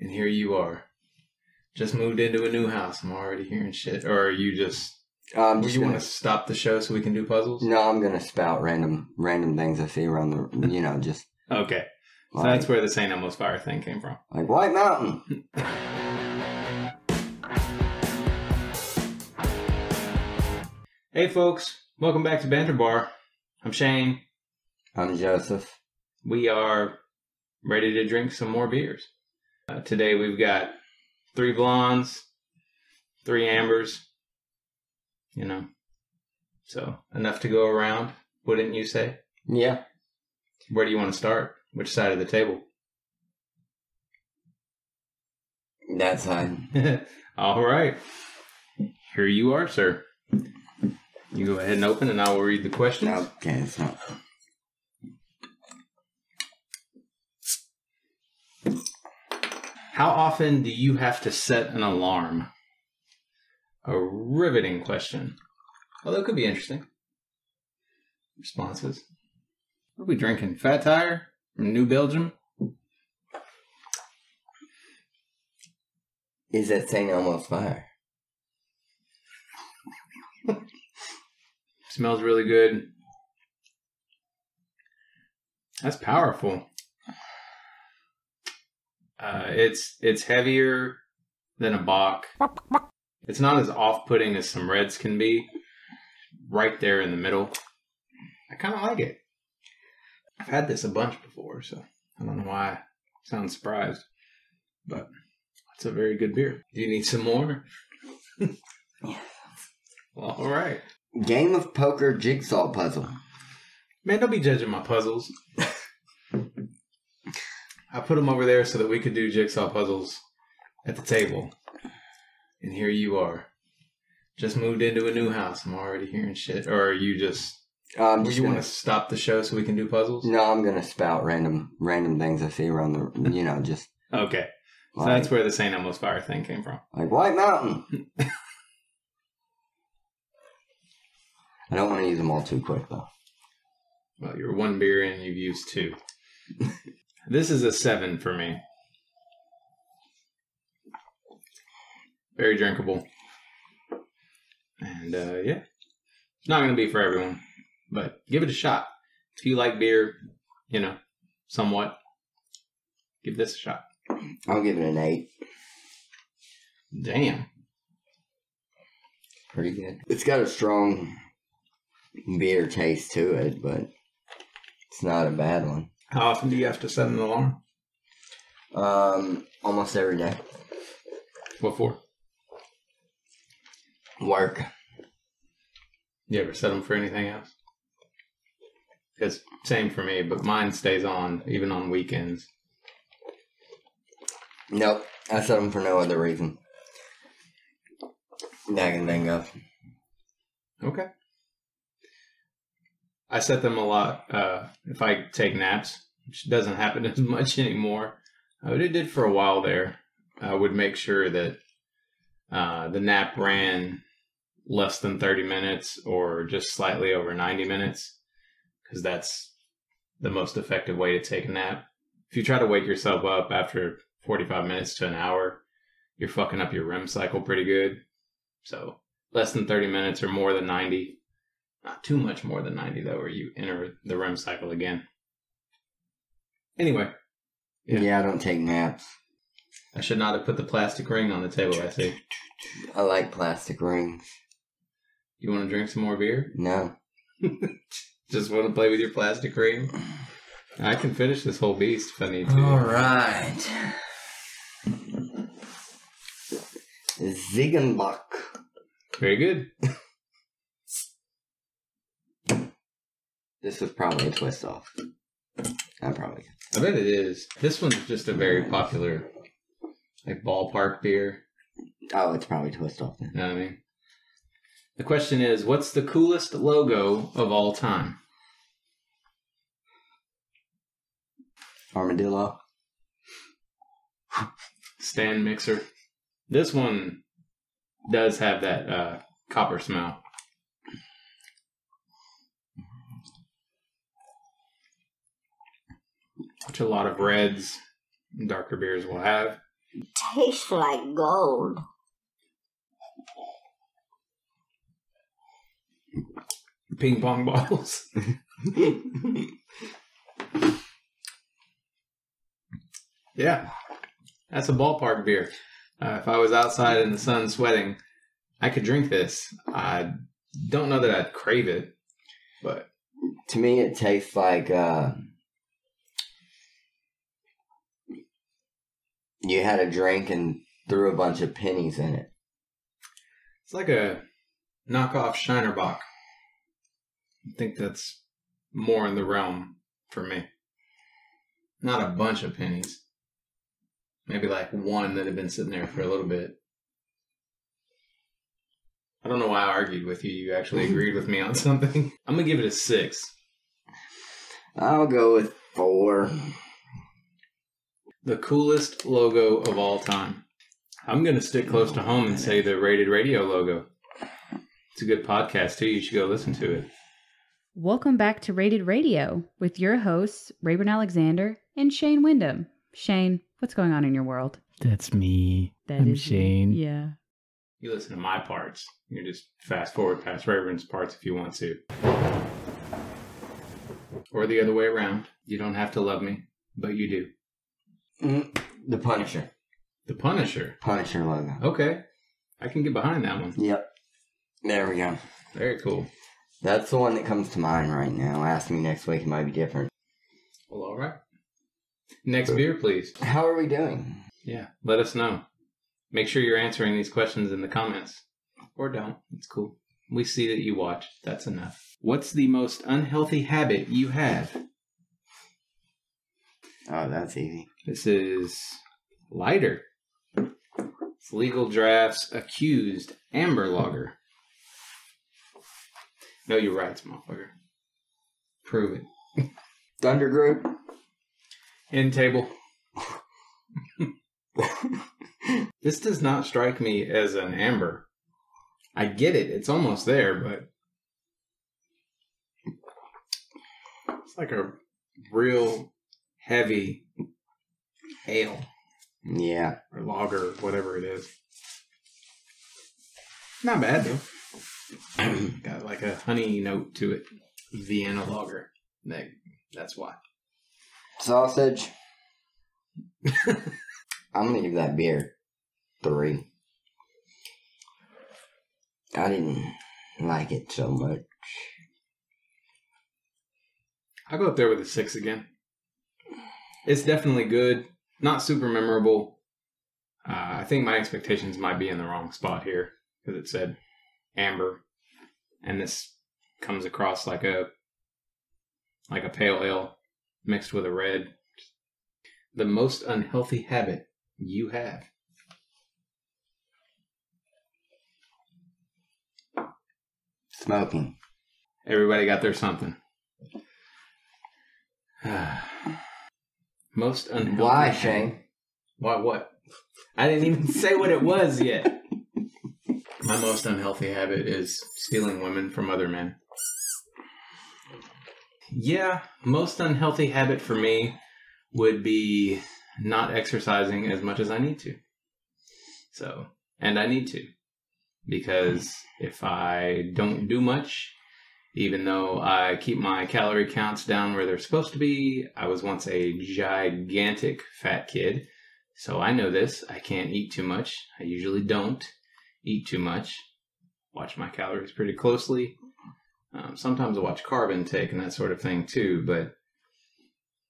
And here you are. Just moved into a new house. I'm already hearing shit. Or are you just. I'm just you gonna, want to stop the show so we can do puzzles? No, I'm gonna spout random random things I see around the. You know, just Okay. So like, that's where the St. Elmo's Fire thing came from. like White Mountain. Hey, folks. Welcome back to Banter Bar. I'm Shane. I'm Joseph. We are ready to drink some more beers. Uh, today we've got three blondes, three ambers. You know, so enough to go around, wouldn't you say? Yeah. Where do you want to start? Which side of the table? That side. All right. Here you are, sir. You go ahead and open, and I will read the questions. Okay, not. How often do you have to set an alarm? A riveting question. Although it could be interesting. Responses. What are we drinking? Fat Tire from New Belgium? Is that St. Elmo's Fire? Smells really good. That's powerful. Uh, it's it's heavier than a bock. It's not as off-putting as some reds can be. Right there in the middle. I kind of like it. I've had this a bunch before, so I don't know why I sound surprised. But it's a very good beer. Do you need some more? All right. Game of poker jigsaw puzzle. Man, don't be judging my puzzles. I put them over there so that we could do jigsaw puzzles at the table. And here you are. Just moved into a new house. I'm already hearing shit. Or are you just. Um, you want to stop the show so we can do puzzles? No, I'm gonna spout random random things I see around the. You know, just Okay. So like, that's where the St. Elmo's Fire thing came from. like White Mountain. I don't want to use them all too quick though. Well, you're one beer in, you've used two. this is a seven for me. Very drinkable. And uh, yeah, it's not going to be for everyone, but give it a shot. If you like beer, you know, somewhat, give this a shot. I'll give it an eight. Damn. Pretty good. It's got a strong beer taste to it, but it's not a bad one. How often do you have to set an alarm? Um, almost every day. What for? Work. You ever set them for anything else? It's same for me, but mine stays on even on weekends. Nope. I set them for no other reason. That I can of. Okay. I set them a lot uh, if I take naps, which doesn't happen as much anymore. Uh, but it did for a while there. I would make sure that uh, the nap ran less than 30 minutes or just slightly over 90 minutes because that's the most effective way to take a nap. If you try to wake yourself up after 45 minutes to an hour, you're fucking up your REM cycle pretty good. So less than 30 minutes or more than 90. Not too much more than 90, though, or you enter the REM cycle again. Anyway, Yeah. Yeah. I don't take naps. I should not have put the plastic ring on the table, I see. I like plastic rings. You want to drink some more beer? No. Just want to play with your plastic ring? I can finish this whole beast if I need to. right. ZiegenBock. Very good. This was probably a twist off. I probably. I bet it is. This one's just a very popular, like, ballpark beer. Oh, it's probably twist off then. You know what I mean? The question is, what's the coolest logo of all time? Armadillo. Stand mixer. This one does have that uh, copper smell. Which a lot of reds and darker beers will have. Tastes like gold. Ping pong balls. yeah, that's a ballpark beer. Uh, if I was outside in the sun sweating, I could drink this. I don't know that I'd crave it, but to me, it tastes like uh, you had a drink and threw a bunch of pennies in it. it's like a knockoff Shiner Bock. I think that's more in the realm for me. Not a bunch of pennies. Maybe like one that had been sitting there for a little bit. I don't know why I argued with you. You actually agreed with me on something. I'm gonna give it a six. I'll go with four. The coolest logo of all time. I'm gonna stick close to home and say the Rated Radio logo. It's a good podcast too. You should go listen to it. Welcome back to Rated Radio with your hosts, Rayburn Alexander and Shane Wyndham. Shane, what's going on in your world? That's me. That I'm is- Shane. Yeah. You listen to my parts. You can just fast forward past Rayburn's parts if you want to. Or the other way around. You don't have to love me, but you do. Mm, The Punisher. The Punisher. Punisher logo. Okay. I can get behind that one. Yep. There we go. Very cool. That's the one that comes to mind right now. Ask me next week, it might be different. Well, all right. Next beer, please. How are we doing? Yeah, let us know. Make sure you're answering these questions in the comments. Or don't. It's cool. We see that you watch. That's enough. What's the most unhealthy habit you have? Oh, that's easy. This is lighter. It's legal drafts accused amber lager. No, you're right, motherfucker. Prove it. Thunder Group. End table. This does not strike me as an amber. I get it. It's almost there, but it's like a real heavy ale yeah. or lager, whatever it is. Not bad though. Got like a honey note to it. Vienna lager. That, that's why. Sausage. I'm gonna give that beer three. I didn't like it so much. I'll go up there with a six again. It's definitely good. Not super memorable. Uh, I think my expectations might be in the wrong spot here because it said amber, and this comes across like a like a pale ale mixed with a red. The most unhealthy habit you have. Smoking. Everybody got their something. most unhealthy. Why. Shane? Why what? I didn't even say what it was yet. My most unhealthy habit is stealing women from other men. Yeah, most unhealthy habit for me would be not exercising as much as I need to. So, and I need to. Because if I don't do much, even though I keep my calorie counts down where they're supposed to be, I was once a gigantic fat kid. So I know this. I can't eat too much. I usually don't eat too much. Watch my calories pretty closely. Um, sometimes I watch carb intake and that sort of thing too. But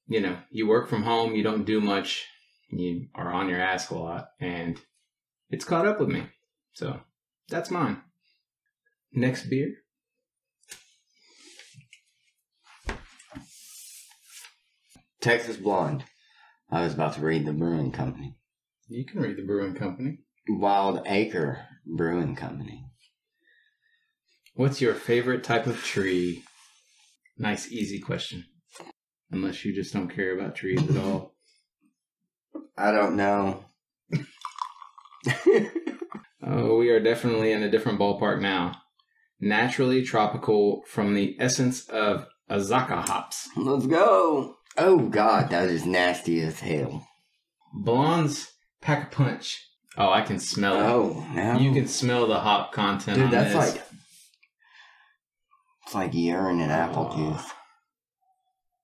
you know, you work from home, you don't do much, you are on your ass a lot, and it's caught up with me. So that's mine. Next beer. Texas Blonde. I was about to read the brewing company. You can read the brewing company. Wild Acre Brewing Company. What's your favorite type of tree? Nice, easy question. Unless you just don't care about trees at all. I don't know. Oh, we are definitely in a different ballpark now. Naturally tropical from the essence of Azacca hops. Let's go. Oh God, that is nasty as hell. Blonde's Pack a punch. Oh, I can smell it. Oh, no. You can smell the hop content Dude, on that's this. like. It's like urine and apple Oh. juice.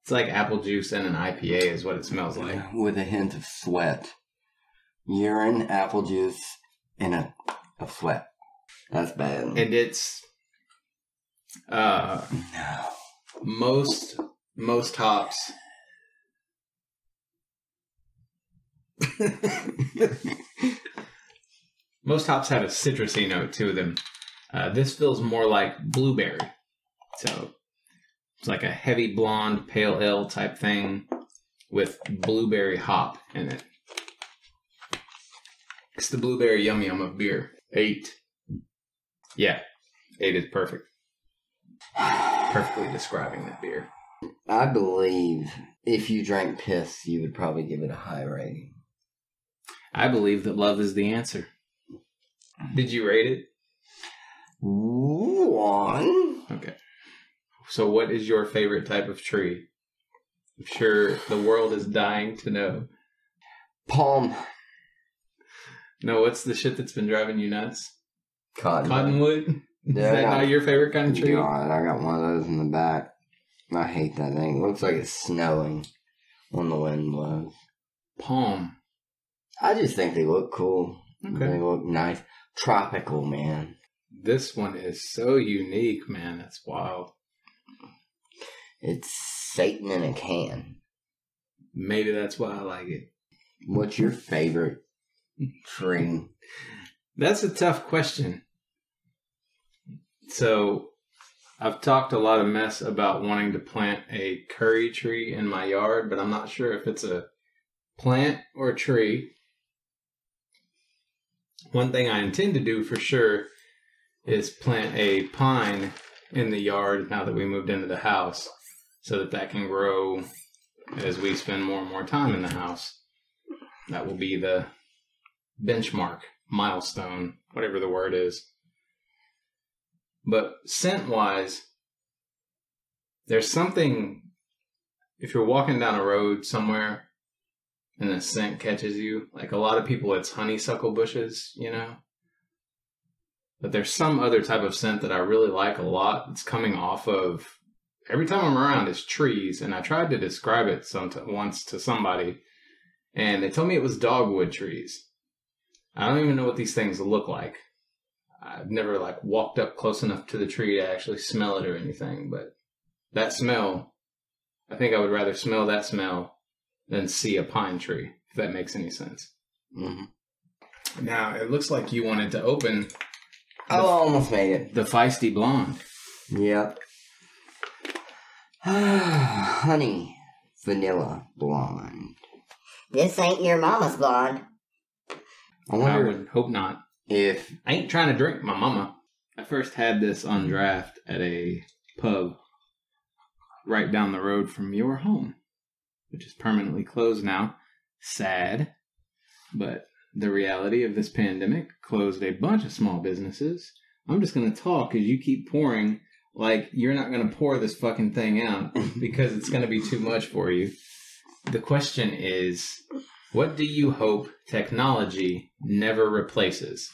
It's like apple juice and an IPA is what it smells like. With a hint of sweat. Urine, apple juice, and a, a sweat. That's bad. And it's uh no. most most hops most hops have a citrusy note to them. Uh, this feels more like blueberry. So it's like a heavy blonde pale ale type thing with blueberry hop in it. It's the blueberry yum yum of beer. Eight. Yeah, eight is perfect. Perfectly describing that beer. I believe if you drank piss, you would probably give it a high rating. I believe that love is the answer. Did you rate it? One. Okay. So, what is your favorite type of tree? I'm sure the world is dying to know. Palm. No, what's the shit that's been driving you nuts? Cotton. Cottonwood? Is that got- not your favorite kind of tree? God, I got one of those in the back. I hate that thing. It looks like it's snowing when the wind blows. Palm. I just think they look cool. Okay. They look nice. Tropical, man. This one is so unique, man. That's wild. It's Satan in a can. Maybe that's why I like it. What's your favorite tree? That's a tough question. So, I've talked a lot of mess about wanting to plant a curry tree in my yard, but I'm not sure if it's a plant or a tree. One thing I intend to do for sure is plant a pine in the yard now that we moved into the house so that that can grow as we spend more and more time in the house. That will be the benchmark, milestone, whatever the word is. But scent wise, there's something, if you're walking down a road somewhere and the scent catches you, like a lot of people, it's honeysuckle bushes, you know? But there's some other type of scent that I really like a lot. It's coming off of every time I'm around is trees, and I tried to describe it some once to somebody, and they told me it was dogwood trees. I don't even know what these things look like. I've never like walked up close enough to the tree to actually smell it or anything, but that smell, I think I would rather smell that smell than see a pine tree, if that makes any sense. hmm Now, it looks like you wanted to open Oh, I almost made it. the feisty blonde. Yep. Honey, vanilla, blonde. This ain't your mama's blonde. I I would hope not. if I ain't trying to drink my mama. I first had this on draft at a pub right down the road from your home, which is permanently closed now. Sad, but the reality of this pandemic closed a bunch of small businesses. I'm just going to talk because you keep pouring like you're not going to pour this fucking thing out because it's going to be too much for you. The question is, what do you hope technology never replaces?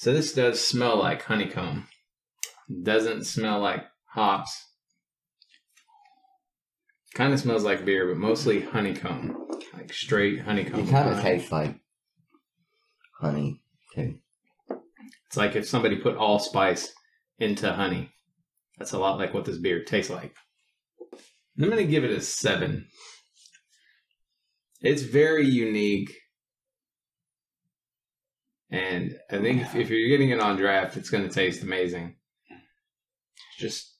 So this does smell like honeycomb. Doesn't smell like hops. Kind of smells like beer, but mostly honeycomb, like straight honeycomb. it kind of tastes like honey too. It's like if somebody put allspice into honey. That's a lot like what this beer tastes like. I'm going to give it a seven. It's very unique. And I think if, if you're getting it on draft, it's going to taste amazing. It's just,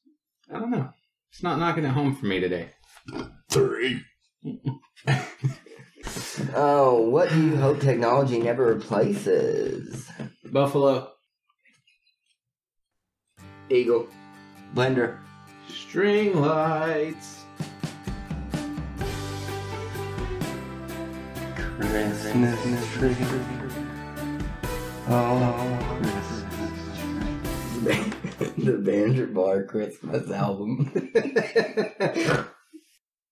I don't know. It's not knocking it home for me today. Three. oh, what do you hope technology never replaces? Buffalo, Eagle. Blender. string lights. Christmas tree. Oh, the Banter Bar Christmas album.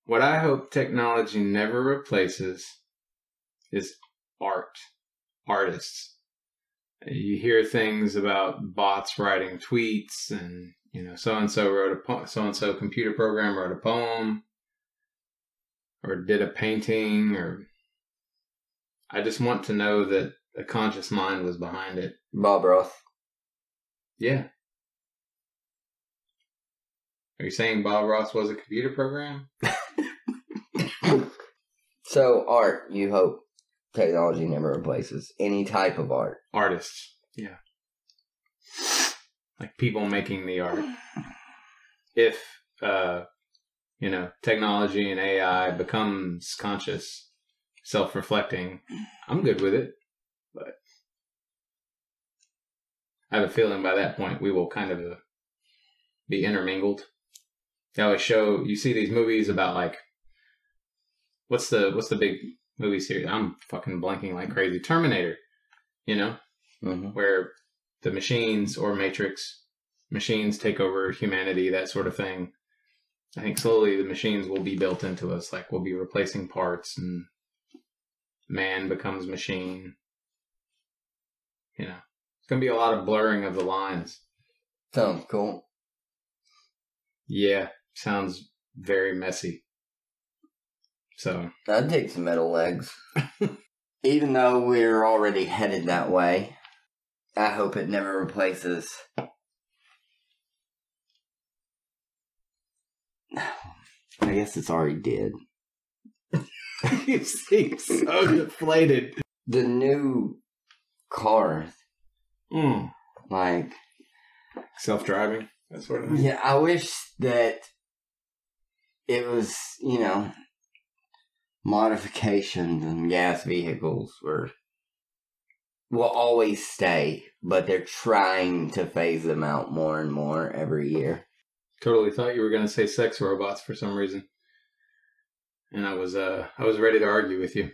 What I hope technology never replaces is art, artists. You hear things about bots writing tweets, and you know, so and so wrote a po- so and so computer program wrote a poem, or did a painting, or I just want to know that a conscious mind was behind it. Bob Ross. Yeah. Are you saying Bob Ross was a computer program? So art, you hope technology never replaces any type of art. Artists. Yeah. Like people making the art. If uh you know, technology and AI becomes conscious, self-reflecting, I'm good with it. But I have a feeling by that point we will kind of uh, be intermingled. They always show you see these movies about like what's the what's the big movie series? I'm fucking blanking like crazy. Terminator, you know, Mm-hmm. where the machines or Matrix machines take over humanity, that sort of thing. I think slowly the machines will be built into us, like we'll be replacing parts and man becomes machine. You know, it's gonna be a lot of blurring of the lines. Sounds cool. Yeah, sounds very messy. So I'd take some metal legs. Even though we're already headed that way, I hope it never replaces. I guess it's already did. you seem so deflated. The new cars, Mm. like, Self driving, that sort of thing. yeah, I wish that it was, you know, modifications and gas vehicles were will always stay, but they're trying to phase them out more and more every year. Totally thought you were going to say sex robots for some reason, and I was uh I was ready to argue with you,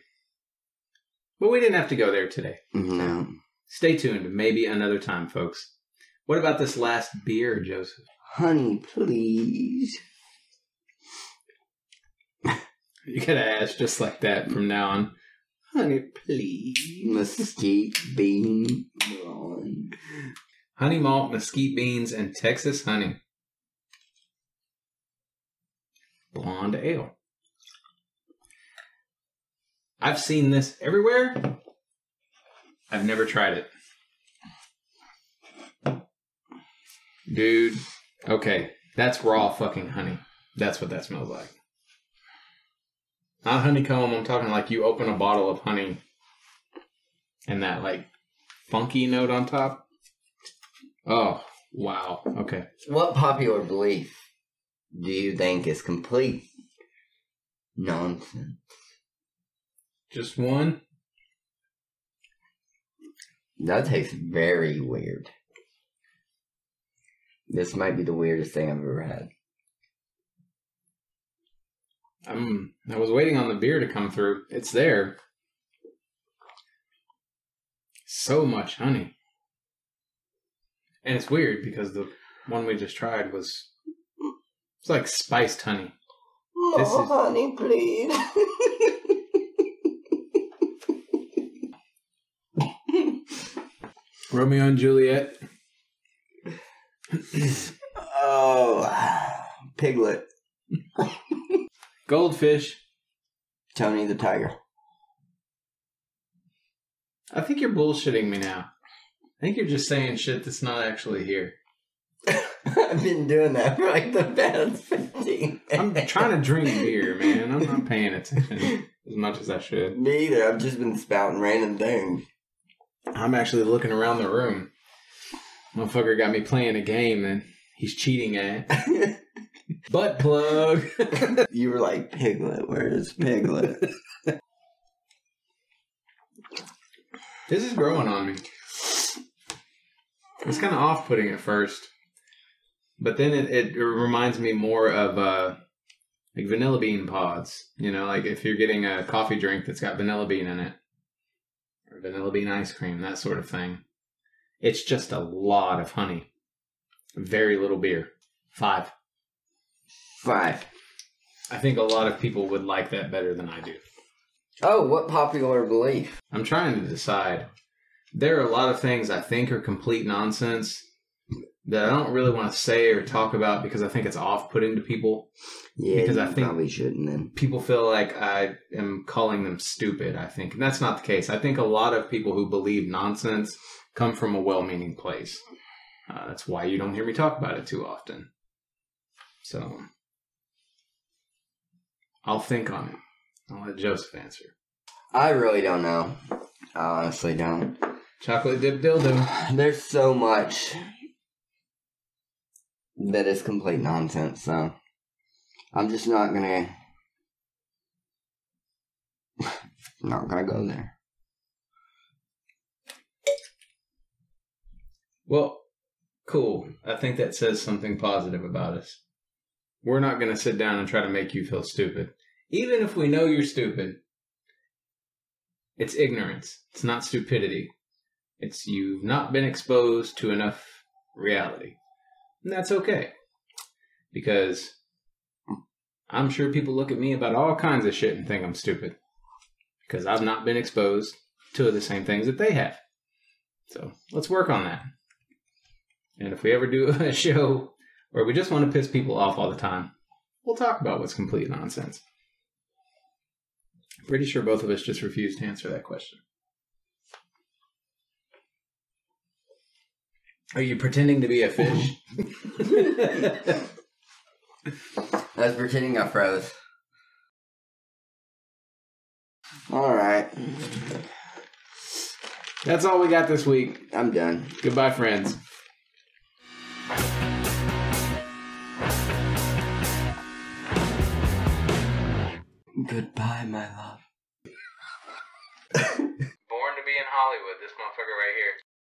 but we didn't have to go there today. No. Stay tuned, maybe another time, folks. What about this last beer, Joseph? Honey, please. You gotta ask just like that from now on. Honey, please. Mesquite bean blonde. Honey malt, mesquite beans, and Texas honey. Blonde ale. I've seen this everywhere. I've never tried it. Dude, okay. That's raw fucking honey. That's what that smells like. Not honeycomb, I'm talking like you open a bottle of honey and that like funky note on top. Oh, wow. Okay. What popular belief do you think is complete nonsense? Just one? That tastes very weird. This might be the weirdest thing I've ever had. I'm I was waiting on the beer to come through. It's there. So much honey. And it's weird because the one we just tried was it's like spiced honey. This is- honey, please. Romeo and Juliet. oh, piglet. Goldfish. Tony the tiger. I think you're bullshitting me now. I think you're just saying shit that's not actually here. I've been doing that for like the past 15 I'm trying to drink beer, man. I'm not paying attention as much as I should. Me either. I've just been spouting random things. I'm actually looking around the room. Motherfucker got me playing a game that he's cheating at. Butt plug. you were like, Piglet, where's Piglet? this is growing on me. It's kind of off putting at first. But then it, it reminds me more of uh, like vanilla bean pods. You know, like if you're getting a coffee drink that's got vanilla bean in it, or vanilla bean ice cream, that sort of thing. It's just a lot of honey. Very little beer. Five. Five. I think a lot of people would like that better than I do. Oh, what popular belief? I'm trying to decide. There are a lot of things I think are complete nonsense that I don't really want to say or talk about because I think it's off putting to people. Yeah, Because I think- probably shouldn't then. People feel like I am calling them stupid, I think. And that's not the case. I think a lot of people who believe nonsense come from a well meaning place. Uh, that's why you don't hear me talk about it too often. So I'll think on it. I'll let Joseph answer. I really don't know. I honestly don't. Chocolate dip dildo. There's so much that is complete nonsense, so I'm just not gonna not gonna go there. Well, cool. I think that says something positive about us. We're not going to sit down and try to make you feel stupid. Even if we know you're stupid, it's ignorance. It's not stupidity. It's you've not been exposed to enough reality. And that's okay. Because I'm sure people look at me about all kinds of shit and think I'm stupid. Because I've not been exposed to the same things that they have. So let's work on that. And if we ever do a show where we just want to piss people off all the time, we'll talk about what's complete nonsense. Pretty sure both of us just refused to answer that question. Are you pretending to be a fish? I was pretending I froze. Alright. That's all we got this week. I'm done. Goodbye, friends. Goodbye, my love. Born to be in Hollywood, this motherfucker right here.